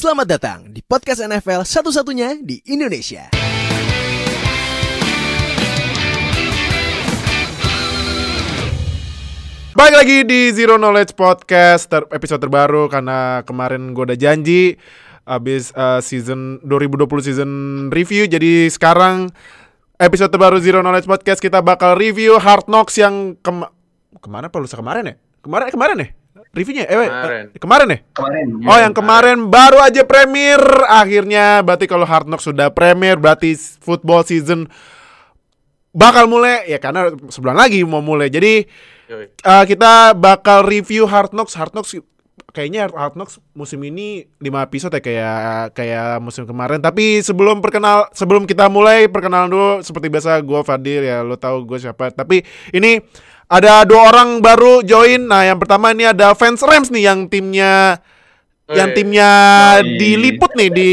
Selamat datang di podcast NFL satu-satunya di Indonesia. Balik lagi di Zero Knowledge Podcast ter- episode terbaru karena kemarin gue udah janji abis uh, season 2020 season review. Jadi sekarang episode terbaru Zero Knowledge Podcast kita bakal review Hard Knocks yang kema ke mana perlu kemarin ya? Kemarin kemarin ya reviewnya eh, Kemarin. eh, kemarin ya kemarin Oh yang kemarin baru aja premier akhirnya berarti kalau Hard Knocks sudah premier berarti football season bakal mulai ya karena sebulan lagi mau mulai jadi. Uh, kita bakal review Hard Knocks. Hard Knocks kayaknya Hard Knocks musim ini 5 episode ya kayak kayak musim kemarin. Tapi sebelum perkenal sebelum kita mulai perkenalan dulu seperti biasa gue Fadil ya lo tahu gue siapa. Tapi ini ada dua orang baru join. Nah, yang pertama ini ada fans Rams nih yang timnya yang Woi. timnya Yoi. diliput nih di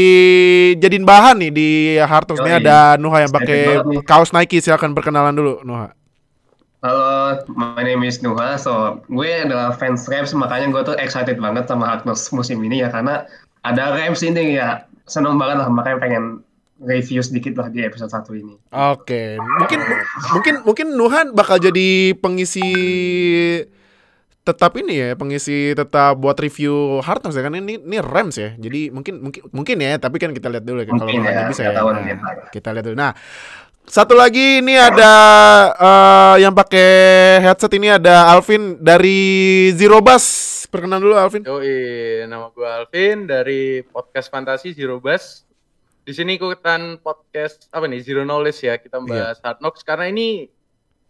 jadiin bahan nih di ini Yoi. ada Nuha yang pakai nih. kaos Nike silakan perkenalan dulu Nuha. Halo, my name is Nuha. So, gue adalah fans Rams, makanya gue tuh excited banget sama Hard Knocks musim ini ya, karena ada Rams ini ya, seneng banget lah, makanya pengen review sedikit lah di episode satu ini. Oke, mungkin mungkin mungkin Nuhan bakal jadi pengisi tetap ini ya, pengisi tetap buat review Hard ya kan ini ini Rams ya. Jadi mungkin mungkin mungkin ya, tapi kan kita lihat dulu ya kalau ya, bisa ya. tahu Nah, kita lihat dulu. Nah, satu lagi ini ada eh, yang pakai headset ini ada Alvin dari Zero Bus. Perkenalan dulu Alvin. Yoi, nama gue Alvin dari podcast Fantasi Zero Bus. Di sini ikutan podcast apa nih Zero Knowledge ya. Kita bahas Hard Knocks karena ini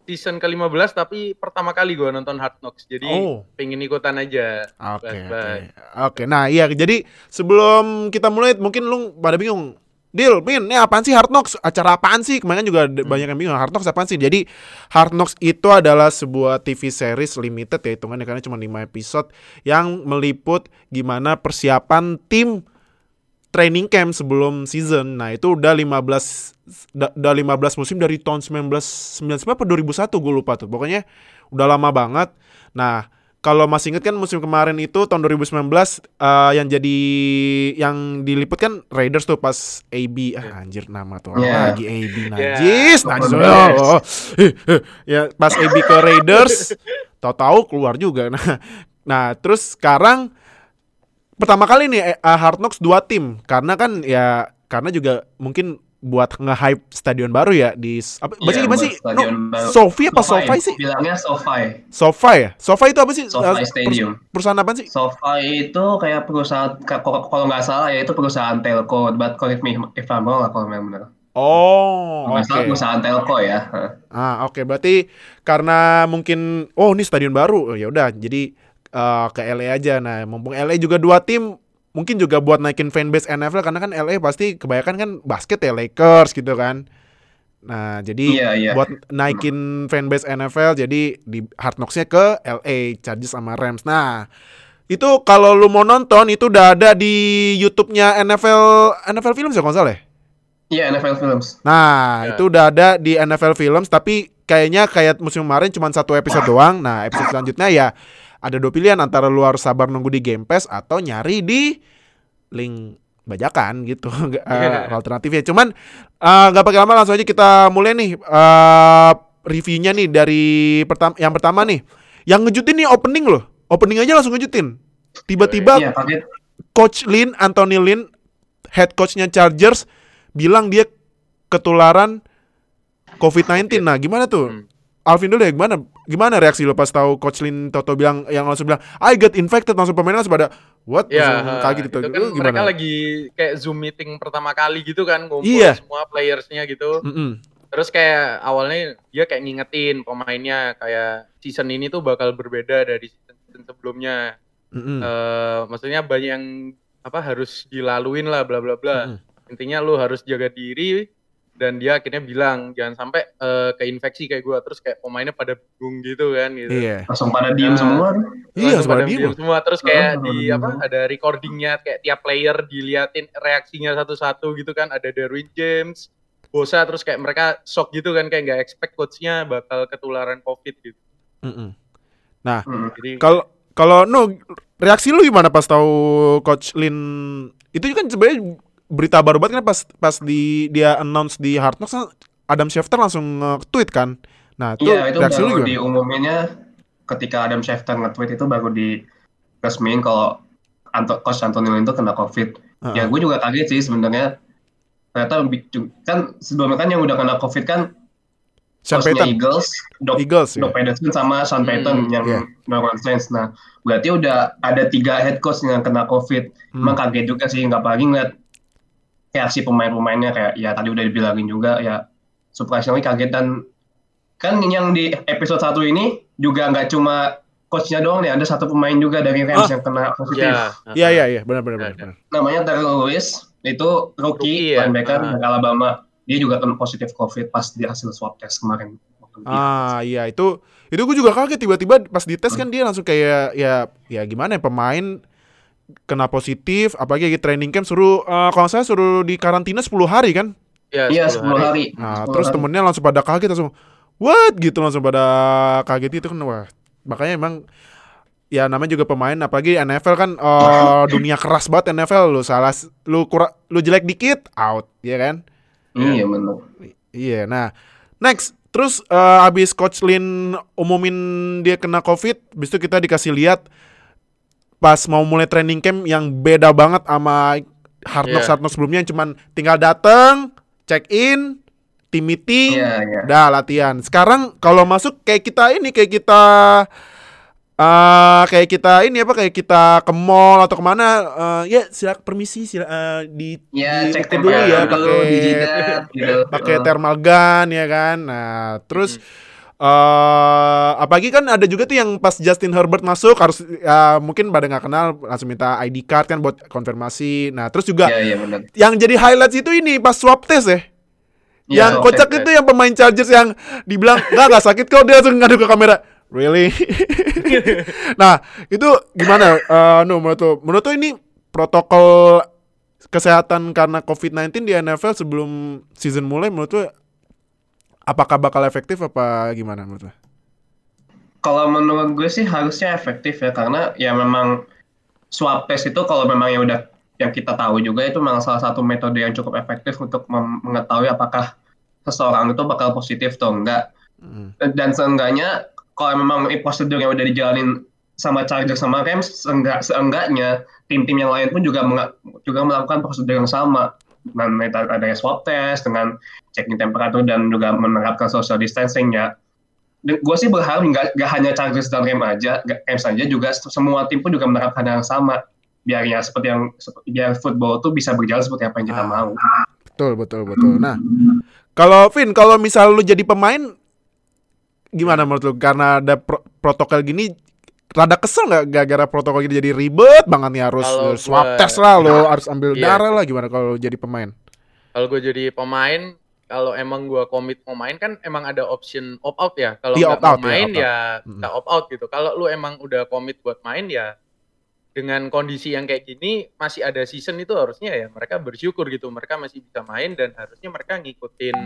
season ke-15 tapi pertama kali gue nonton Hard Knocks. Jadi Oh. pengen ikutan aja. Oke, oke. Bahas-bahas. Oke, nah iya jadi sebelum kita mulai mungkin lu pada bingung. Deal, Min, ini apaan sih Hard Knocks? Acara apaan sih? Kemarin juga ada banyak yang bingung Hard Knocks apaan sih? Jadi Hard Knocks itu adalah sebuah TV series limited ya hitungannya karena cuma 5 episode yang meliput gimana persiapan tim training camp sebelum season. Nah, itu udah 15 da- udah 15 musim dari tahun 1999 apa 2001 gue lupa tuh. Pokoknya udah lama banget. Nah, kalau masih inget kan musim kemarin itu tahun 2019 eh, yang jadi yang diliput kan Raiders tuh pas AB ah anjir nama tuh Yeah. lagi AB Yeah. najis najis Bears. oh, oh. Eh. ya pas AB ke Raiders tahu-tahu keluar juga nah nah terus sekarang pertama kali nih eh, Hard Knocks dua tim karena kan ya karena juga mungkin buat nge-hype stadion baru ya di apa baca gimana sih? No, baru. Sofi apa Sofai sih? Bilangnya SoFi. Sofa ya? Sofa itu apa sih? SoFi Eh, pers- Stadium. perusahaan apa sih? SoFi itu kayak perusahaan, ka- kalau nggak salah ya itu perusahaan telco, but correct me if I'm wrong kalau memang benar. Oh, oke. salah perusahaan telco ya. Ah, oke. Berarti karena mungkin oh ini stadion baru. Oh, ya udah, jadi eh, ke LA aja. Nah, mumpung LA juga dua tim, mungkin juga buat naikin fanbase NFL karena kan LA pasti kebanyakan kan basket ya Lakers gitu kan. Nah, jadi Iya, iya. buat naikin fanbase NFL jadi di Hard Knocks-nya ke LA Chargers sama Rams. Nah, itu kalau lu mau nonton itu udah ada di YouTube-nya NFL NFL Films ya kalau salah ya? Iya NFL Films. Nah, Ya. itu udah ada di NFL Films tapi kayaknya kayak musim kemarin cuma satu episode doang. Nah, episode selanjutnya ya ada dua pilihan antara lu harus sabar nunggu di Game Pass atau nyari di link bajakan gitu eh, Iya. alternatifnya. Cuman eh, nggak pakai lama langsung aja kita mulai nih eh, reviewnya nih dari pertama yang pertama nih. Yang ngejutin nih opening loh. Opening aja langsung ngejutin. Tiba-tiba Iya, pakai Coach Lin, Anthony Lin, head coachnya Chargers, bilang dia ketularan COVID-19. Nah, gimana tuh? Hmm. Alvin dulu ya, gimana? Gimana reaksi lo pas tahu Coach Lin Toto bilang yang langsung bilang I get infected langsung pemainnya langsung pada what? Ya, Langsung kaget gitu. itu kan Lu mereka lagi kayak Zoom meeting pertama kali gitu kan ngumpul Iya. semua playersnya gitu. Mm-mm. Terus kayak awalnya dia kayak ngingetin pemainnya kayak season ini tuh bakal berbeda dari season sebelumnya. Mm-mm. Eh, maksudnya banyak yang apa harus dilaluin lah bla bla bla. Mm-mm. Intinya lu harus jaga diri dan dia akhirnya bilang jangan sampai eh, keinfeksi kayak gua terus kayak pemainnya pada bingung gitu kan gitu. Iya. langsung pada diem Nah. semua. Iya, Langsung pada diem semua terus kayak Oh, di apa semua. ada recordingnya kayak tiap player diliatin reaksinya satu-satu gitu kan ada Derwin James Bosa terus kayak mereka shock gitu kan kayak nggak expect coachnya bakal ketularan covid gitu Mm-mm. Nah, Hmm. jadi kalau kalau no reaksi lu gimana pas tahu Coach Lin itu kan sebenarnya berita baru banget kan pas pas di dia announce di Hard Knocks kan Adam Schefter langsung nge-tweet kan. Nah, itu Iya, itu reaksi lu baru gimana? diumuminnya ketika Adam Schefter nge-tweet itu baru di resmiin kalau Anto, Coach Antonio itu kena COVID. Heeh. Ya gue juga kaget sih sebenarnya. Ternyata kan sebelumnya kan yang udah kena COVID kan Sean Payton, Eagles, Doc, Eagles ya. Doc Peterson sama Sean Payton Hmm, yang iya. melakukan Saints. Nah, berarti udah ada tiga head coach yang kena COVID. Hmm. Emang kaget juga sih, nggak apalagi ngeliat reaksi pemain-pemainnya kayak ya tadi udah dibilangin juga ya surprisingly kaget dan kan yang di episode satu ini juga nggak cuma coachnya doang nih ada satu pemain juga dari Rams Ah. yang kena positif Ya. Iya iya iya benar benar benar. Ada. benar. namanya Terrell Lewis itu rookie, Rookie ya? linebacker Ah. dari Alabama dia juga kena positif COVID pas di hasil swab test kemarin Ah iya itu itu gue juga kaget tiba-tiba pas dites kan dia langsung kayak ya ya gimana ya pemain kena positif apalagi lagi training camp suruh eh, kalau saya suruh di karantina 10 hari kan. Ya, Iya 10 10 hari. Nah, 10 terus hari. temennya langsung pada kaget langsung what gitu langsung pada kaget itu kan wah. Makanya emang ya namanya juga pemain apalagi NFL kan eh, dunia keras banget NFL lu salah lu kurang lu jelek dikit out ya kan? Iya benar. Iya, nah next terus eh, abis Coach Lin umumin dia kena COVID, habis itu kita dikasih lihat pas mau mulai training camp yang beda banget sama Hard Knocks Iya. Hard Knocks sebelumnya yang cuman tinggal dateng, check in, team meeting, Iya iya. dah latihan. Sekarang kalau masuk kayak kita ini kayak kita eh kayak kita ini apa kayak kita ke mall atau ke mana eh, ya silakan permisi sila, eh, di Ya diukur cek dulu ya pakai gitu. pakai thermal gun ya kan. Nah, terus eh apalagi kan ada juga tuh yang pas Justin Herbert masuk harus ya, mungkin pada nggak kenal langsung minta ID card kan buat konfirmasi. Nah, terus juga Iya iya benar. yang jadi highlights itu ini pas swab test ya. Iya, yang swab kocak test. itu yang pemain Chargers yang dibilang nggak nggak sakit kok dia langsung ngadu ke kamera. Really? nah itu gimana? Eh no, menurut lo, menurut lo ini protokol kesehatan karena COVID-19 di NFL sebelum season mulai menurut lo apakah bakal efektif apa gimana menurut lo? Kalau menurut gue sih harusnya efektif ya karena ya memang swab test itu kalau memang ya udah yang kita tahu juga itu memang salah satu metode yang cukup efektif untuk mengetahui apakah seseorang itu bakal positif atau enggak. Hmm. Dan seenggaknya kalau memang prosedur yang udah dijalanin sama Chargers sama Rams seenggak seenggaknya tim-tim yang lain pun juga juga melakukan prosedur yang sama dengan adanya swab test dengan checking temperatur dan juga menerapkan social distancing ya gue sih berharap nggak nggak hanya Chargers dan Rams aja, Rams saja juga semua tim pun juga menerapkan hal yang sama. Biar ya seperti yang biar football tuh bisa berjalan seperti apa yang kita Ah. mau. Betul betul betul. Nah kalau Vin kalau misal lu jadi pemain gimana menurut lu? Karena ada pro- protokol gini rada kesel nggak gara-gara protokol gini jadi ribet banget nih harus harus swab gua- test lah lo harus ambil Iya. darah lah gimana kalau jadi pemain? Kalau gue jadi pemain, kalau emang gue komit mau main kan emang ada option opt out ya. Kalau Iya, nggak opt out, mau iya, main opt ya Mm. nggak opt out gitu. Kalau lu emang udah komit buat main ya dengan kondisi yang kayak gini masih ada season itu harusnya ya mereka bersyukur gitu. Mereka masih bisa main dan harusnya mereka ngikutin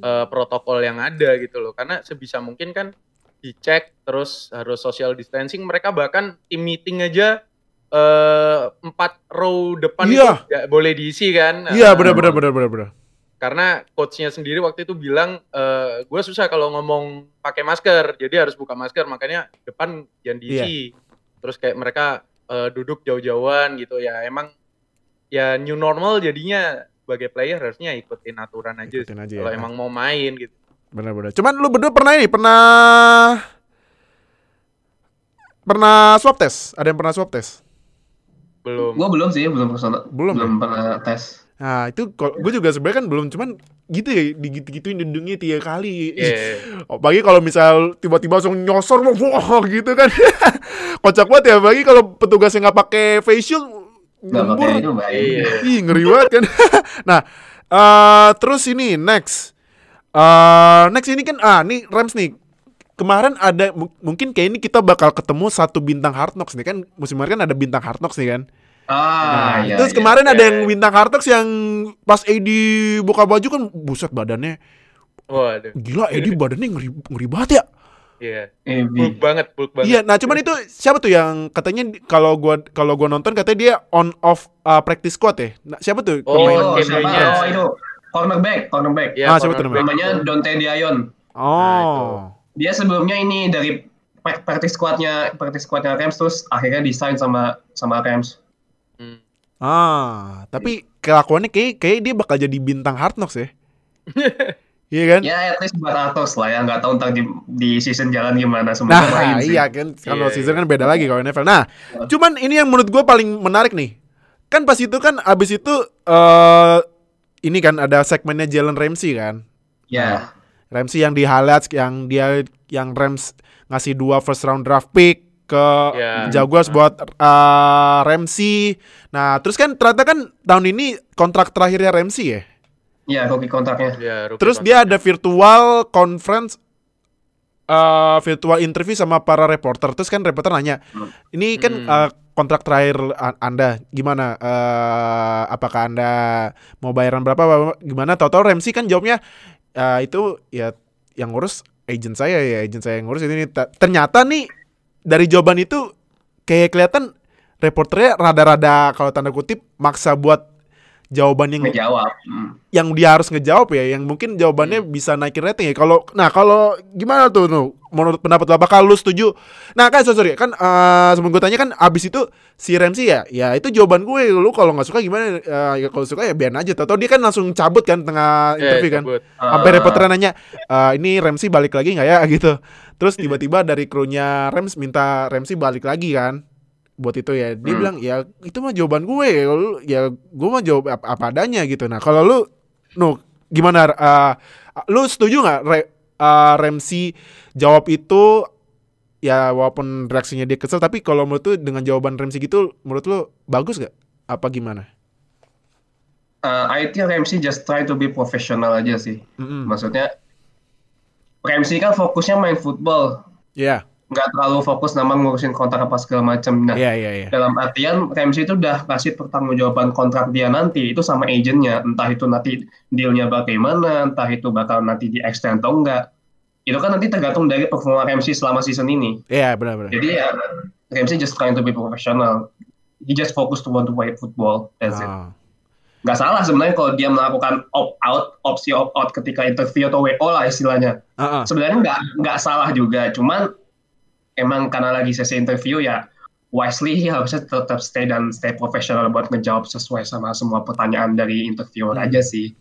eh, protokol yang ada gitu loh. Karena sebisa mungkin kan dicek terus harus social distancing. Mereka bahkan tim meeting aja eh, empat row depan Iya. itu nggak boleh diisi kan. Iya benar benar benar benar benar. karena coachnya sendiri waktu itu bilang eh gue susah kalau ngomong pakai masker jadi harus buka masker makanya depan jangan diisi terus kayak mereka eh, duduk jauh-jauhan gitu ya emang ya new normal jadinya sebagai player harusnya ikutin aturan aja Ikutin aja kalau ya. emang mau main gitu Benar benar. Cuman lu berdua pernah ini pernah pernah swab test? Ada yang pernah swab test? belum Gue belum sih, belum ke sana. Belum ya? Belum pernah tes. Nah itu gue juga sebenarnya kan belum cuman gitu ya digitu-gituin hidungnya tiga kali. Iya. Oh, pagi kalau misal tiba-tiba langsung nyosor wah gitu kan. Kocak banget ya bagi kalau petugasnya nggak pakai face shield Nggak nyembur. pakai itu bahaya. Iya. Ih ngeri banget kan. nah eh terus ini next. Eh next ini kan ah nih Rams nih. Kemarin ada mu- mungkin kayak ini kita bakal ketemu satu bintang Hard Knocks nih kan musim kemarin kan ada bintang Hard Knocks nih kan. Ah, Nah, iya. terus iya. kemarin ada iya. yang bintang Hard Knocks yang pas Edi buka baju kan buset badannya waduh gila Edi badannya ngeri ngeri banget ya. Iya. Eh, Bulk banget, bulk banget. Iya, nah cuman itu siapa tuh yang katanya kalau gua kalau gua nonton katanya dia on off uh, practice squad ya. Nah, siapa tuh Oh, pemain? Oh. Oh, itu cornerback, cornerback. Iya, Ah, siapa tuh cornerback. Namanya Dante Dion. Oh. Dia sebelumnya ini dari pra- practice squadnya practice squadnya Rams terus akhirnya desain sama sama Rams. Hmm. Ah, tapi kelakuannya kayak kayak dia bakal jadi bintang Hard Knocks ya. Iya kan? Ya at least buat Atos lah ya, nggak tahu ntar di, di season jalan gimana semoga Nah, main sih. iya kan kalau Iya, season iya. kan beda lagi kalau NFL. Nah, cuman ini yang menurut gue paling menarik nih. Kan pas itu kan abis itu eh ini kan ada segmennya Jalen Ramsey kan. Ya, Ramsey yang di highlights yang dia yang Rams ngasih dua first round draft pick ke Ya. Jaguars buat eh, Ramsey. Nah, terus kan ternyata kan tahun ini kontrak terakhirnya Ramsey ya. ya rookie kontraknya. Iya, rookie Terus contract. dia ada virtual conference eh virtual interview sama para reporter. Terus kan reporter nanya, ini kan Hmm. eh, kontrak terakhir Anda gimana? Eh, apakah Anda mau bayaran berapa? Gimana? Tahu-tahu Ramsey kan jawabnya "Eh, itu ya yang ngurus agent saya ya, agent saya yang ngurus ini. Ta- Ternyata nih dari jawaban itu kayak kelihatan reporternya rada-rada kalau tanda kutip maksa buat jawaban yang Ngejawab. Hmm. yang dia harus ngejawab ya, yang mungkin jawabannya bisa naikin rating ya. Kalau nah kalau gimana tuh nu? Menurut pendapat lo apakah lu setuju? Nah kan so- sorry kan eh sebelum gue tanya kan abis itu si Ramsey ya, ya itu jawaban gue. Lu kalau nggak suka gimana? Eh, ya kalau suka ya biarin aja. Tahu dia kan langsung cabut kan tengah Iya, interview kan. cabut. Sampai Ah. reporter nanya, "Eh, ini Ramsey balik lagi nggak ya gitu. Terus tiba-tiba dari krunya Rams minta Ramsey balik lagi kan buat itu ya. Dia Hmm. bilang, "Ya itu mah jawaban gue. Lu- Ya gue mah jawab apa, apa adanya gitu." Nah, kalau lu nu gimana eh, lu setuju nggak Re- eh, Ramsey jawab itu ya walaupun reaksinya dia kesel tapi kalau menurut lu dengan jawaban Ramsey gitu menurut lu bagus gak? Apa gimana? Uh, I think Ramsey just try to be professional aja sih. Mm-mm. Maksudnya Ramsey kan fokusnya main football, Iya, nggak terlalu fokus nama ngurusin kontrak apa segala macam. Nah, iya, iya, iya. dalam artian Ramsey itu udah kasih pertanggungjawaban kontrak dia nanti itu sama agentnya, entah itu nanti dealnya bagaimana, entah itu bakal nanti di extend atau enggak. Itu kan nanti tergantung dari performa Ramsey selama season ini. Iya, benar-benar. Jadi ya Ramsey just trying to be professional. He just focus to want to play football. That's it. Ah. Nggak salah sebenarnya kalau dia melakukan opt out, opsi opt out ketika interview atau WO lah istilahnya. Ah, ah. Sebenarnya nggak nggak salah juga, cuman emang karena lagi sesi interview ya wisely he harusnya tetap stay dan stay profesional buat ngejawab sesuai sama semua pertanyaan dari interviewer Hmm. aja sih.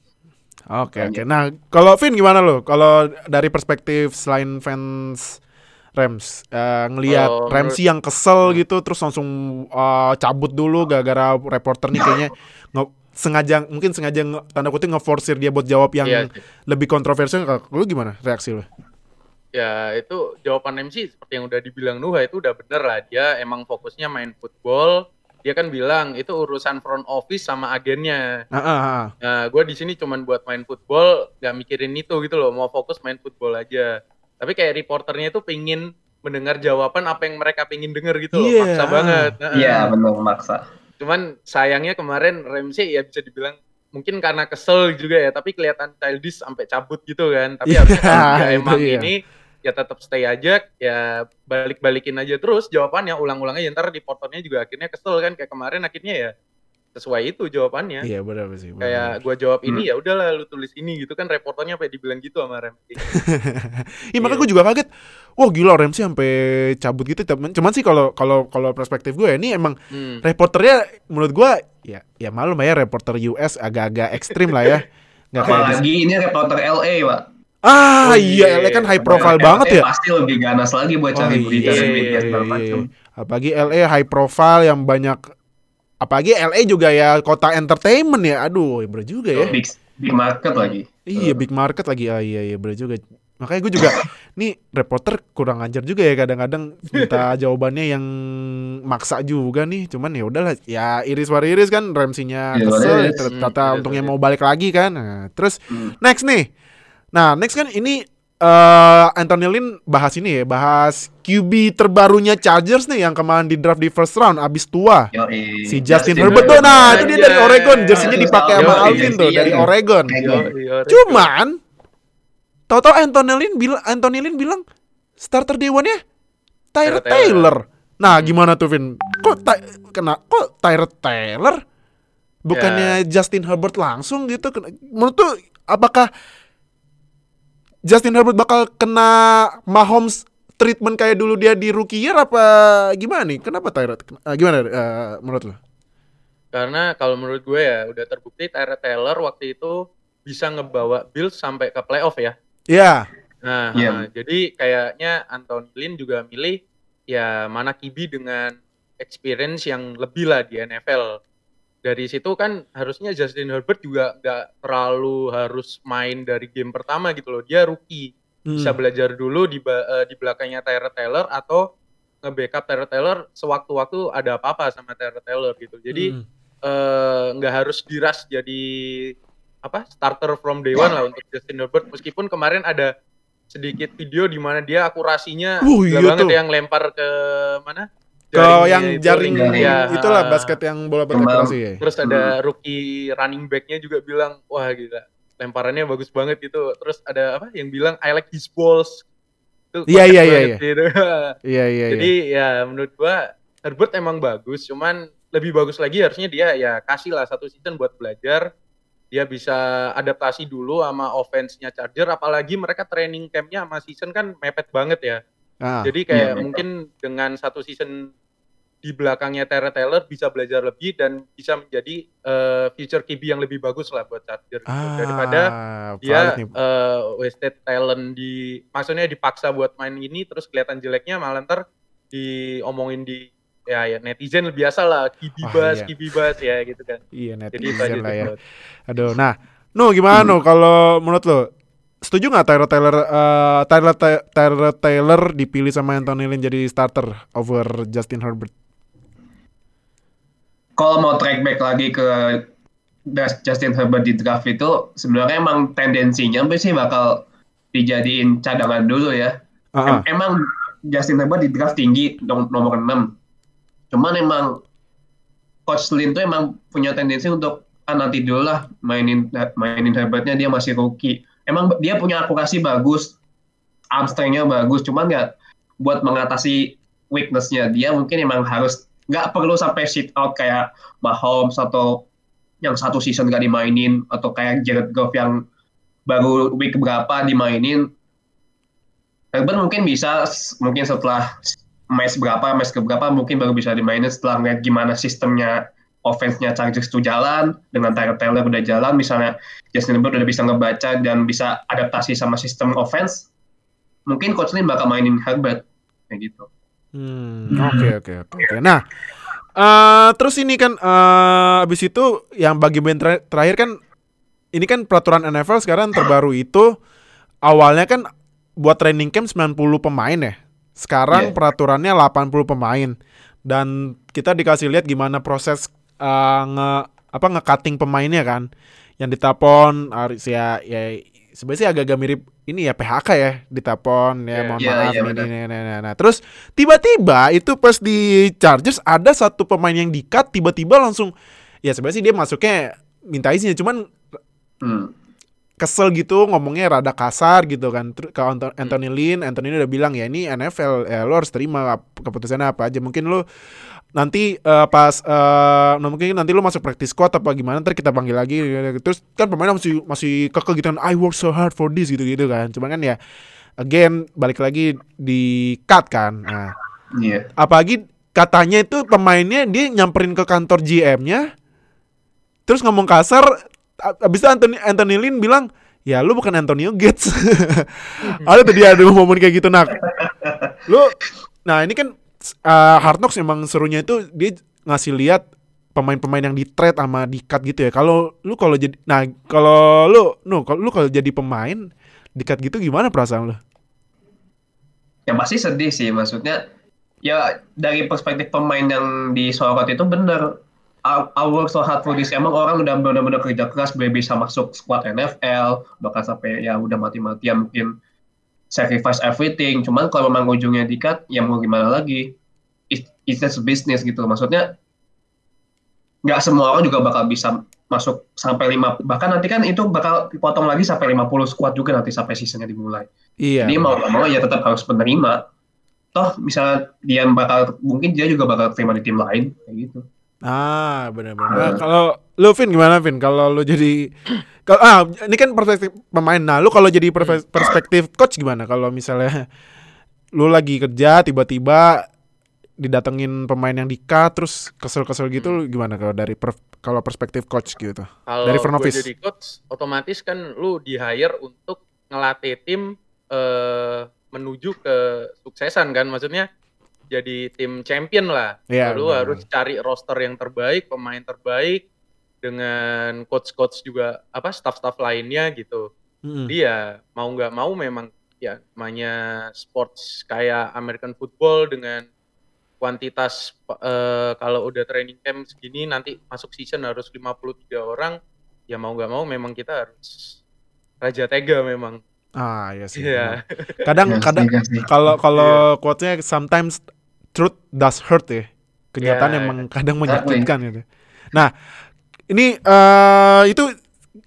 Oke oke. Nah kalau Vin gimana lo? Kalau dari perspektif selain fans Rams eh, ngelihat Kalau Ramsey yang kesel gitu terus langsung eh, cabut dulu gara-gara reporter nih kayaknya nge- sengaja mungkin sengaja nge, tanda kutip ngeforsir dia buat jawab yang Iya sih. lebih kontroversial. Lu gimana reaksi lo? Ya itu jawaban MC seperti yang udah dibilang Nuha itu udah bener lah dia emang fokusnya main football. Dia kan bilang itu urusan front office sama agennya. Ah. Nah, gue di sini cuman buat main football, gak mikirin itu gitu loh. Mau fokus main football aja. Tapi kayak reporternya itu pingin mendengar jawaban apa yang mereka pingin denger gitu loh. Iya. Maksa banget. Nah, Iya benar maksa. Cuman sayangnya kemarin Ramsey ya bisa dibilang mungkin karena kesel juga ya, tapi kelihatan childish sampai cabut gitu kan. Tapi Iya, harusnya itu emang iya. ini ya tetap stay aja, ya balik-balikin aja terus jawabannya, ulang-ulang aja. Ntar reporternya juga akhirnya kesel kan kayak kemarin akhirnya ya sesuai itu jawabannya. Iya benar sih. benar. Kayak gua jawab ini Hmm. ya udahlah lu tulis ini gitu kan reporternya apa dibilang gitu sama Ramsey. Iya makanya gue juga kaget. Wah gila Ramsey sampai cabut gitu. Cuman cuman sih kalau kalau kalau perspektif gue ini emang Hmm. reporternya menurut gua ya ya malu ya reporter US agak-agak ekstrim lah ya. Nggak kayak di- Apalagi ini reporter LA, Pak. Ah Oh, iya, iya. LA kan high profile LA banget ya. Pasti lebih ganas lagi buat Oh, cari iya, berita iya, media iya, segala iya, macam. Apalagi LA high profile yang banyak apalagi LA juga ya kota entertainment ya. Aduh, bener juga ya. Big big market lagi. Iya, big market lagi. Ah iya iya bener juga. Makanya gue juga nih reporter kurang ajar juga ya kadang-kadang minta jawabannya yang maksa juga nih. Cuman ya udahlah ya iris iris kan Iris kesel waris. ter- Hmm, untungnya mau balik lagi kan. Nah, terus Hmm. next nih. Nah, next kan ini eh Anthony Lynn bahas ini ya, bahas QB terbarunya Chargers nih yang kemarin di draft di first round abis tua. Yoi. Si Justin, Justin Herbert tuh, nah itu dia dari. Oregon, jersinya dipakai sama Alvin tuh dari. Oregon. Cuman Tahu-tahu Anthony Lynn bilang Anthony Lynn bilang starter day one-nya Tyrod Taylor. Taylor. Nah, gimana tuh Vin? Kok Ty- kena kok Tyler Taylor bukannya Justin Herbert langsung gitu? Menurut tuh apakah Justin Herbert bakal kena Mahomes treatment kayak dulu dia di rookie year apa gimana nih? Kenapa Tyrod? eh, gimana eh, menurut lo? Karena kalau menurut gue ya udah terbukti Tyrod Taylor waktu itu bisa ngebawa Bills sampai ke playoff ya. Ya, Nah, Iya. eh, jadi kayaknya Anton Lynn juga milih ya mana Kibi dengan experience yang lebih lah di NFL. Dari situ kan harusnya Justin Herbert juga nggak terlalu harus main dari game pertama gitu loh. Dia rookie, Hmm. bisa belajar dulu di eh, di belakangnya Tyrod Taylor atau nge-backup Tyrod Taylor sewaktu-waktu ada apa-apa sama Tyrod Taylor gitu. Jadi Hmm. eh, nggak harus diras jadi apa starter from day one lah untuk Justin Herbert meskipun kemarin ada sedikit video di mana dia akurasinya Uh, iya banget tuh. yang lempar ke mana ke Jaringnya yang itu, jaring ya, itulah ah. basket yang bola berakurasi ya. terus ada rookie running backnya juga bilang wah gila lemparannya bagus banget gitu terus ada apa yang bilang I like his balls Itu Iya, iya, iya, gitu. Iya iya Jadi iya. ya menurut gua Herbert emang bagus, cuman lebih bagus lagi harusnya dia ya kasih lah satu season buat belajar. Dia bisa adaptasi dulu sama offense-nya Charger, apalagi mereka training camp-nya sama season kan mepet banget ya. Ah. Jadi kayak Iya. mungkin dengan satu season di belakangnya Tyrod Taylor bisa belajar lebih dan bisa menjadi eh, future QB yang lebih bagus lah buat Charger gitu. Ah, daripada dia nih. eh, wasted talent di maksudnya dipaksa buat main ini terus kelihatan jeleknya malah ntar diomongin di ya, ya netizen biasa lah kibibas iya. kibibas ya gitu kan Iya jadi netizen aja lah ya. Aduh, nah, no gimana no kalau menurut lo setuju nggak Tyler Taylor eh, Tyler Tyler Taylor dipilih sama Anthony Lynn jadi starter over Justin Herbert? kalau mau track back lagi ke Justin Herbert di draft itu sebenarnya emang tendensinya sih bakal dijadiin cadangan dulu ya. Ah, ah. Em- Emang Justin Herbert di draft tinggi nom- nomor 6. Cuman emang Coach Lin tuh emang punya tendensi untuk ah, nanti dulu lah mainin mainin Herbertnya dia masih rookie. Emang dia punya akurasi bagus, arm strength-nya bagus, cuman nggak buat mengatasi weakness-nya. Dia mungkin emang harus nggak perlu sampai sit out kayak Mahomes atau yang satu season nggak dimainin atau kayak Jared Goff yang baru week berapa dimainin. Herbert mungkin bisa mungkin setelah match berapa, match ke berapa mungkin baru bisa dimainin setelah ngeliat gimana sistemnya offense-nya Chargers itu jalan dengan Tyrod Taylor udah jalan misalnya Justin Herbert udah bisa ngebaca dan bisa adaptasi sama sistem offense mungkin Coach Lin bakal mainin Herbert kayak gitu. Hmm, oke oke oke. Nah, eh terus ini kan eh abis itu yang bagi band ter- terakhir kan ini kan peraturan NFL sekarang terbaru itu awalnya kan buat training camp 90 pemain ya. Sekarang Iya. peraturannya 80 pemain dan kita dikasih lihat gimana proses eh, nge apa nge-cutting pemainnya kan. Yang ditapon harus ya ya sebenarnya sih agak-agak mirip ini ya PHK ya ditapon ya Iya. mohon Iya, maaf iya, nih, benar. nih, nih, nih, nih. Nah, terus tiba-tiba itu pas di Chargers ada satu pemain yang di-cut tiba-tiba langsung ya sebenarnya sih dia masuknya minta izin cuman Hmm. kesel gitu ngomongnya rada kasar gitu kan ke Anthony Lynn Anthony Lynn udah bilang ya ini NFL ya lo harus terima keputusannya apa aja mungkin lo nanti eh, pas nah, mungkin nanti lo masuk practice squad apa gimana ntar kita panggil lagi terus kan pemainnya masih masih kekeh gitu kan I work so hard for this gitu gitu kan. Cuman kan ya again balik lagi di cut kan. Nah Iya. apalagi katanya itu pemainnya dia nyamperin ke kantor GM-nya terus ngomong kasar abis itu Anthony Anthony Lynn bilang ya lu bukan Antonio Gates. Ada tuh dia ada momen kayak gitu. Nah lu nah ini kan uh, Hard Knocks emang serunya itu dia ngasih lihat pemain-pemain yang di trade sama di cut gitu ya. Kalau lu kalau jadi nah kalau lu no kalau lu kalau jadi pemain di cut gitu gimana perasaan lu? Ya pasti sedih sih. Maksudnya ya dari perspektif pemain yang disorot itu bener. Work so hard for this emang orang udah benar-benar kerja keras biar bisa masuk squad NFL bahkan sampai ya udah mati-matian mungkin sacrifice everything cuman kalau memang ujungnya dikat ya mau gimana lagi It, it's just a business gitu maksudnya nggak semua orang juga bakal bisa masuk sampai lima bahkan nanti kan itu bakal dipotong lagi sampai 50 squad juga nanti sampai seasonnya dimulai. Iya. Jadi mau nggak mau ya tetap harus menerima. Toh misalnya dia bakal mungkin dia juga bakal terima di tim lain kayak gitu. Ah, benar-benar. Nah, kalau lu Vin gimana Vin? Kalau lu jadi kalau ah ini kan perspektif pemain. Nah, lu kalau jadi perspektif coach gimana? Kalau misalnya lu lagi kerja tiba-tiba didatengin pemain yang di cut terus kesel-kesel gitu lu gimana kalau dari per- kalau perspektif coach gitu? Kalau Dari front office. jadi coach, otomatis kan lu di hire untuk ngelatih tim eh, menuju ke suksesan kan, maksudnya jadi tim champion lah. Iya, lu benar. harus cari roster yang terbaik, pemain terbaik dengan coach-coach juga apa staff-staff lainnya gitu. Mm-mm. Dia mau nggak mau memang ya namanya sports kayak American football dengan kuantitas eh, kalau udah training camp segini nanti masuk season harus 53 orang ya mau nggak mau memang kita harus raja tega memang Ah, iya sih. Iya. benar. Kadang Ya, kadang setuju sih. kalau kalau quote-nya sometimes truth does hurt ya. Kenyataan Ya. emang kadang menyakitkan gitu. Nah, ini eh itu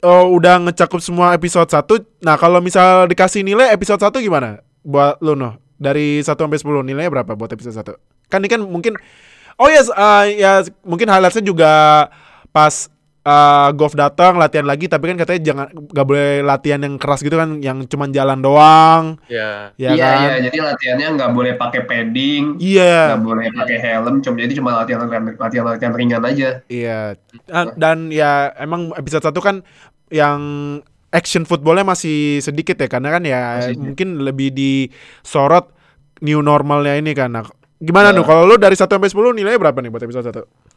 eh, udah ngecakup semua episode 1. Nah, kalau misal dikasih nilai episode 1 gimana? Buat lu noh. Dari 1 sampai 10 nilainya berapa buat episode 1? Kan ini kan mungkin Oh yes, eh, ya mungkin highlightsnya juga pas eh, golf datang latihan lagi tapi kan katanya jangan nggak boleh latihan yang keras gitu kan yang cuman jalan doang ya ya iya kan iya jadi latihannya nggak boleh pakai padding, iya nggak boleh pakai helm, cuma jadi cuma latihan latihan latihan ringan aja. iya Ah, dan ya emang episode satu kan yang action footballnya masih sedikit ya karena kan ya Masih. mungkin lebih disorot new normalnya ini kan nah, gimana Nah. tuh kalau lu dari 1 sampai 10 nilainya berapa nih buat episode 1?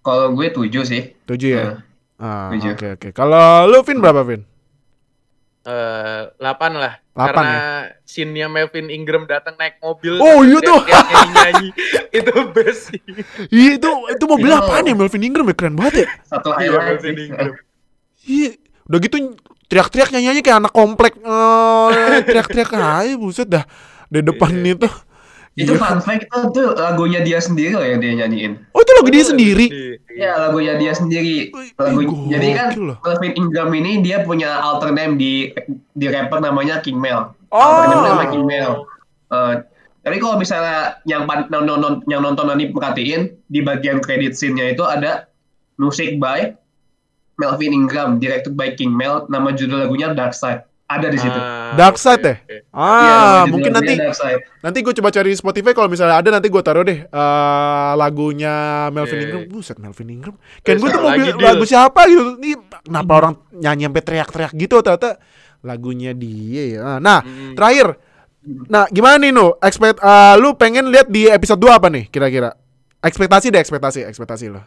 Kalau gue tujuh sih. 7 ya? Nah, Ah, tujuh. oke oke. Kalau lu Vin berapa Vin? eh, 8 lah Delapan karena scene-nya Melvin Ingram datang naik mobil Oh, iya tuh. nyanyi itu best sih Iya itu itu mobil Itu- apaan ya Melvin Ingram ya keren banget ya. Satu Iya, highlight Melvin. Ingram. Iya, udah gitu teriak-teriak nyanyi kayak anak komplek eh, teriak-teriak aja buset dah di depan itu. Itu Iya. fun fact itu tuh lagunya dia sendiri loh yang dia nyanyiin. Oh itu lagu dia sendiri. Ya lagunya dia sendiri. Lagu jadi kan. Melvin Ingram ini dia punya alter name di di rapper namanya King Mel. Oh. Alter name namanya King Mel. Eh, tapi kalau misalnya yang pan- non- non- yang nonton nanti perhatiin di bagian credit scene-nya itu ada musik by Melvin Ingram, directed by King Mel, nama judul lagunya Dark Side. Ada di situ. Ah, Dark Side ya? oke. Iya, Ah, judul mungkin nanti nanti gue coba cari Spotify kalau misalnya ada nanti gue taruh deh eh, lagunya Melvin Oke. Ingram. Buset Melvin Ingram. Kan gue tuh mobil lagu siapa gitu. Nih kenapa orang nyanyi sampai teriak-teriak gitu ternyata lagunya dia ya. Nah, Mm. terakhir. Nah, gimana nih Nu? Expect eh, lu pengen lihat di episode 2 apa nih kira-kira? Ekspektasi deh, ekspektasi, ekspektasi lo.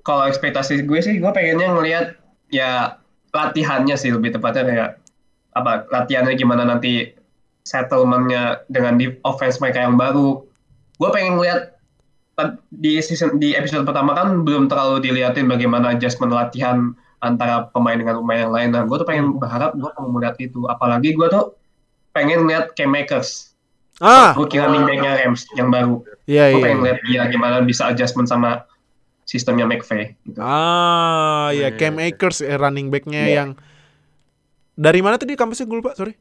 kalau ekspektasi gue sih gue pengennya ngelihat ya latihannya sih lebih tepatnya kayak apa latihannya gimana nanti settlementnya dengan di offense mereka yang baru. Gue pengen ngelihat eh, di season di episode pertama kan belum terlalu dilihatin bagaimana adjustment latihan antara pemain dengan pemain yang lain. Nah gue tuh pengen berharap gue mau melihat itu. Apalagi gue tuh pengen lihat K-Makers Ah, rookie running back-nya Rams yang baru. Iya gue iya. pengen lihat dia gimana bisa adjustment sama sistemnya McVay gitu. Ah, ya Iya, Cam. Akers eh, running back-nya Iya. yang dari mana tadi kampusnya gue lupa, sorry.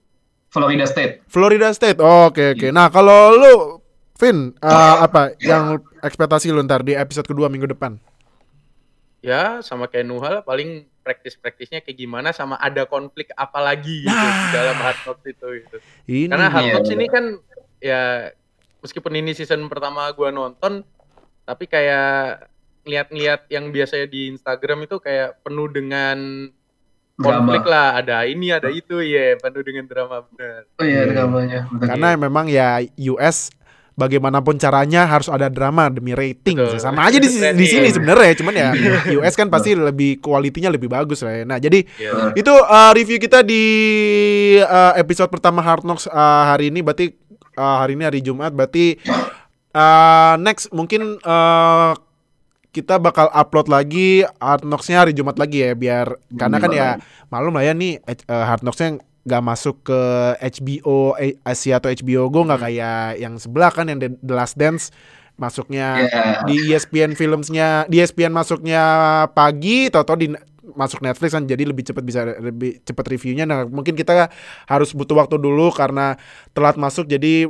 Florida State. Florida State. Oh, Oke oke. Nah, kalau lu Vin, eh, apa yang ekspektasi lu ntar di episode kedua minggu depan? ya sama kayak Nuhal paling praktis-praktisnya kayak gimana sama ada konflik apa lagi gitu Nah. di dalam hard knocks itu gitu. Ini Karena hard knocks ini kan ya meskipun ini season pertama gua nonton tapi kayak ngeliat-ngeliat yang biasanya di Instagram itu kayak penuh dengan konflik Drama. lah, ada ini ada itu ya, penuh dengan drama benar. Oh iya, Iya. dramanya. Betul. karena memang ya US bagaimanapun caranya harus ada drama demi rating. Betul. Sama aja di, di sini sebenarnya, cuman ya US kan pasti lebih kualitinya lebih bagus lah ya. Nah, jadi Ya. Itu uh, review kita di uh, episode pertama Hard Knocks uh, hari ini berarti uh, hari ini hari Jumat berarti uh, next mungkin uh, kita bakal upload lagi Hard Knocks-nya hari Jumat lagi ya biar karena kan ya malum lah ya nih uh, Hard Knocks-nya nggak masuk ke HBO eh, Asia atau HBO Go nggak kayak yang sebelah kan yang The Last Dance masuknya Iya. di E ESPN Filmsnya di ESPN masuknya pagi atau di masuk Netflix kan jadi lebih cepat bisa lebih cepat reviewnya. Nah mungkin kita harus butuh waktu dulu karena telat masuk jadi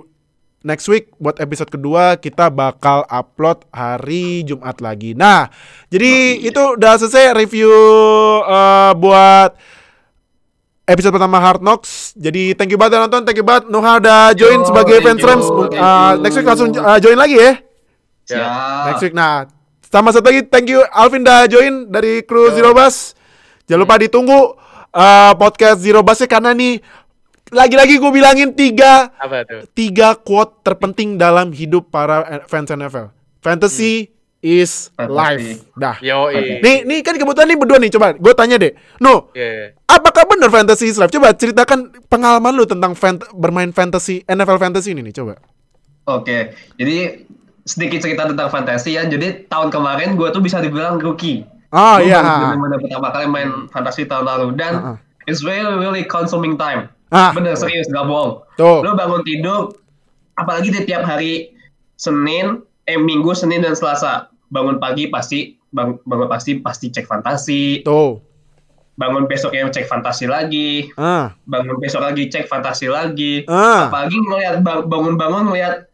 next week buat episode kedua kita bakal upload hari Jumat lagi nah jadi itu udah selesai review eh, buat episode pertama Hard Knocks. Jadi thank you banget udah nonton, thank you banget Nuha udah join Yo, sebagai fans Rams. Uh, next week langsung uh, join lagi ya. Siap. Next week. Nah, sama satu lagi thank you Alvin udah join dari kru Zero Bus. Jangan lupa ditunggu uh, podcast Zero Busnya karena nih lagi-lagi gue bilangin tiga Apa tuh? tiga quote terpenting dalam hidup para eh, fans NFL. Fantasy is Fantasy. life. Dah. Yo, Nih, nih kan kebetulan nih berdua nih coba gue tanya deh. No, Iya. apakah benar fantasy is life? Coba ceritakan pengalaman lu tentang fan- bermain fantasy NFL fantasy ini nih coba. Oke, jadi sedikit cerita tentang fantasi ya. Jadi tahun kemarin gue tuh bisa dibilang rookie. Oh iya. bener-bener pertama kali main fantasi tahun lalu dan Ah, ah. it's really really consuming time. Ah. Bener serius gak bohong. Tuh. Lo bangun tidur, apalagi di tiap hari Senin, eh Minggu, Senin dan Selasa bangun pagi pasti bang, bangun pasti pasti cek fantasi, Tuh. bangun besoknya cek fantasi lagi, Ah. bangun besok lagi cek fantasi lagi. Ah. Apalagi ngeliat bang- bangun-bangun ngeliat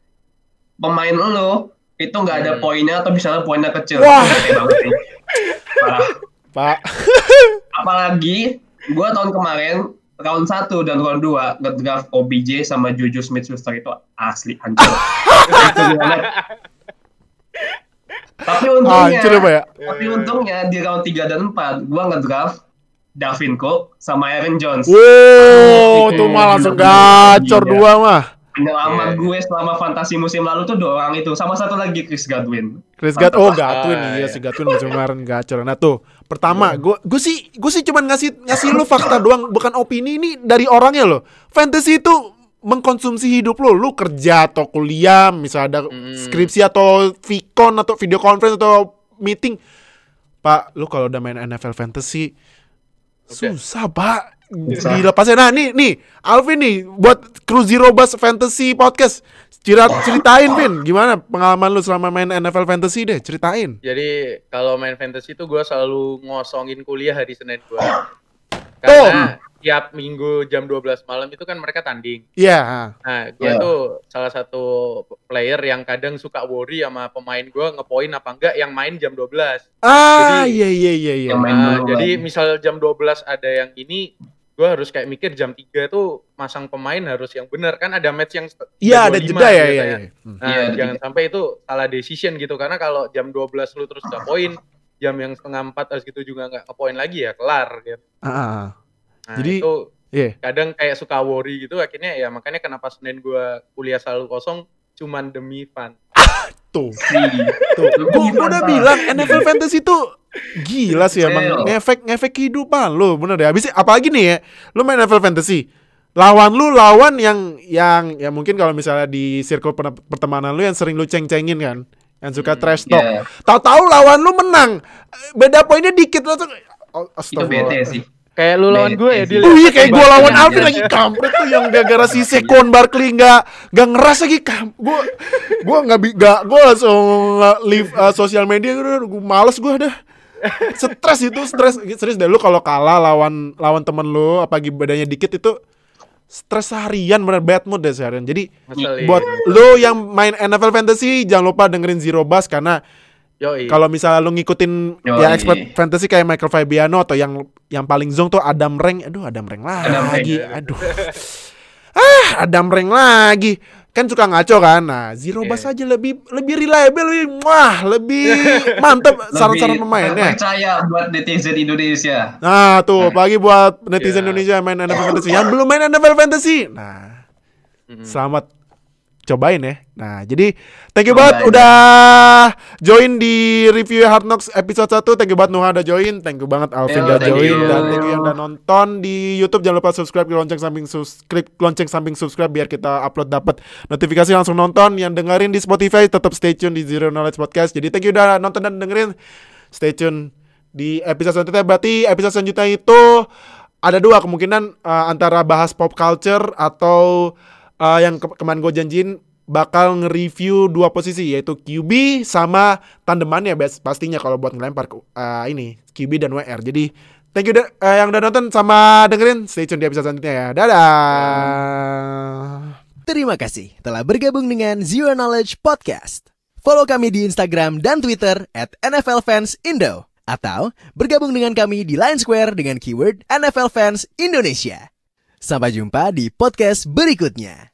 pemain lo itu nggak ada poinnya atau misalnya poinnya kecil. Wah. Parah. Pak. Apalagi gua tahun kemarin round 1 dan round 2 ngedraft OBJ sama Juju Smith-Schuster itu asli hancur. Itu. Tapi untungnya, Hancur ya, ya? tapi untungnya di round 3 dan 4 gua ngedraft Davin Cook sama Aaron Jones. Wow, Itu tuh mah langsung gacor dua mah. Penyelamat Iya. gue selama fantasi musim lalu tuh dua orang itu sama satu lagi Chris Godwin. Chris Gat, oh Ah, iya iya. si Gatwin musim kemarin gacor. Nah tuh, pertama gue gue sih gue sih cuman ngasih ngasih lu fakta doang, bukan opini ini dari orangnya loh. Fantasy itu mengkonsumsi hidup lo, lu kerja atau kuliah, misalnya ada skripsi atau vicon atau video conference atau meeting. Pak, lu kalau udah main NFL fantasy Udah. susah, Pak. Susah. Dilepasnya. Nah, nih nih, Alvin nih buat Cru Zero Bus Fantasy Podcast. Cira- ceritain, Vin, gimana pengalaman lu selama main NFL Fantasy deh, ceritain. Jadi kalau main fantasy itu gue selalu ngosongin kuliah hari Senin gue. Karena tiap minggu jam 12 malam itu kan mereka tanding. Iya. Nah, gue Iya. tuh salah satu player yang kadang suka worry sama pemain gue ngepoin apa enggak yang main jam 12. Ah, Jadi- iya iya iya iya. Dulu jadi misal jam 12 ada yang ini, gue harus kayak mikir jam 3 tuh masang pemain harus yang benar kan ada match yang Iya, ada 25 jeda ya, iya biasanya. iya. Hmm. Nah, Iya, ada jangan sampai itu salah decision gitu karena kalau jam 12 lu terus gak poin, jam yang setengah 4 harus gitu juga nggak ngepoin lagi ya kelar gitu. Ah, ah, ah. Nah, Jadi- itu Iya. kadang kayak suka worry gitu akhirnya ya makanya kenapa Senin gua kuliah selalu kosong cuman demi fun. Tuh. Si. Tuh. Gua, gua udah bilang NFL Fantasy tuh gila sih emang ngefek ngefek kehidupan lu, bener deh. Habis apalagi nih ya, lu main NFL Fantasy. Lawan lu lawan yang yang ya mungkin kalau misalnya di circle per- pertemanan lu yang sering lu ceng-cengin kan, yang suka trash talk. Iya. Tahu-tahu lawan lu menang. Beda poinnya dikit langsung oh, Itu bete sih. Kayak lu lawan gue ya. Dil. Oh iya kayak gue lawan Iya. Alvin lagi kampret tuh yang gara-gara si Sekon Barkley nggak nggak ngeras lagi kam gue gue nggak nggak gue langsung leave uh, sosial media gue males gue dah stres itu stres serius deh lu kalau kalah lawan lawan temen lu apalagi bedanya dikit itu stres seharian bener bad mood deh seharian jadi buat lu yang main NFL fantasy jangan lupa dengerin Zero Bus karena. Kalau misalnya lu ngikutin Yoi. ya expert fantasy kayak Michael Fabiano atau yang yang paling zong tuh Adam Reng, aduh Adam Reng Adam Reng, lagi, aduh. ah, Adam Reng lagi. Kan suka ngaco kan. Nah, Zero Iya. Bus aja lebih lebih reliable, lebih wah, lebih mantep saran-saran pemainnya. Percaya buat netizen Indonesia. Nah, tuh pagi buat netizen Iya. Indonesia yang main NFL Fantasy. Yang belum main NFL Fantasy. Nah, Mm-mm. selamat cobain ya. Nah, jadi thank you Cobain. banget udah join di review Hard Knocks episode 1. Thank you banget Nuha udah join. Thank you banget Alvin udah join you. dan thank you yang udah nonton di YouTube. Jangan lupa subscribe ke lonceng samping subscribe lonceng samping subscribe biar kita upload dapat notifikasi langsung nonton. Yang dengerin di Spotify tetap stay tune di Zero Knowledge Podcast. Jadi thank you udah nonton dan dengerin. Stay tune di episode selanjutnya berarti episode selanjutnya itu ada dua kemungkinan uh, antara bahas pop culture atau uh, yang ke kemarin gue janjiin bakal nge-review dua posisi yaitu QB sama tandemannya best pastinya kalau buat ngelempar uh, ini QB dan WR. Jadi thank you eh, yang udah nonton sama dengerin. Stay tune di episode selanjutnya ya. Dadah. Terima kasih telah bergabung dengan Zero Knowledge Podcast. Follow kami di Instagram dan Twitter at NFL Fans Indo. Atau bergabung dengan kami di Line Square dengan keyword NFL Fans Indonesia. Sampai jumpa di podcast berikutnya.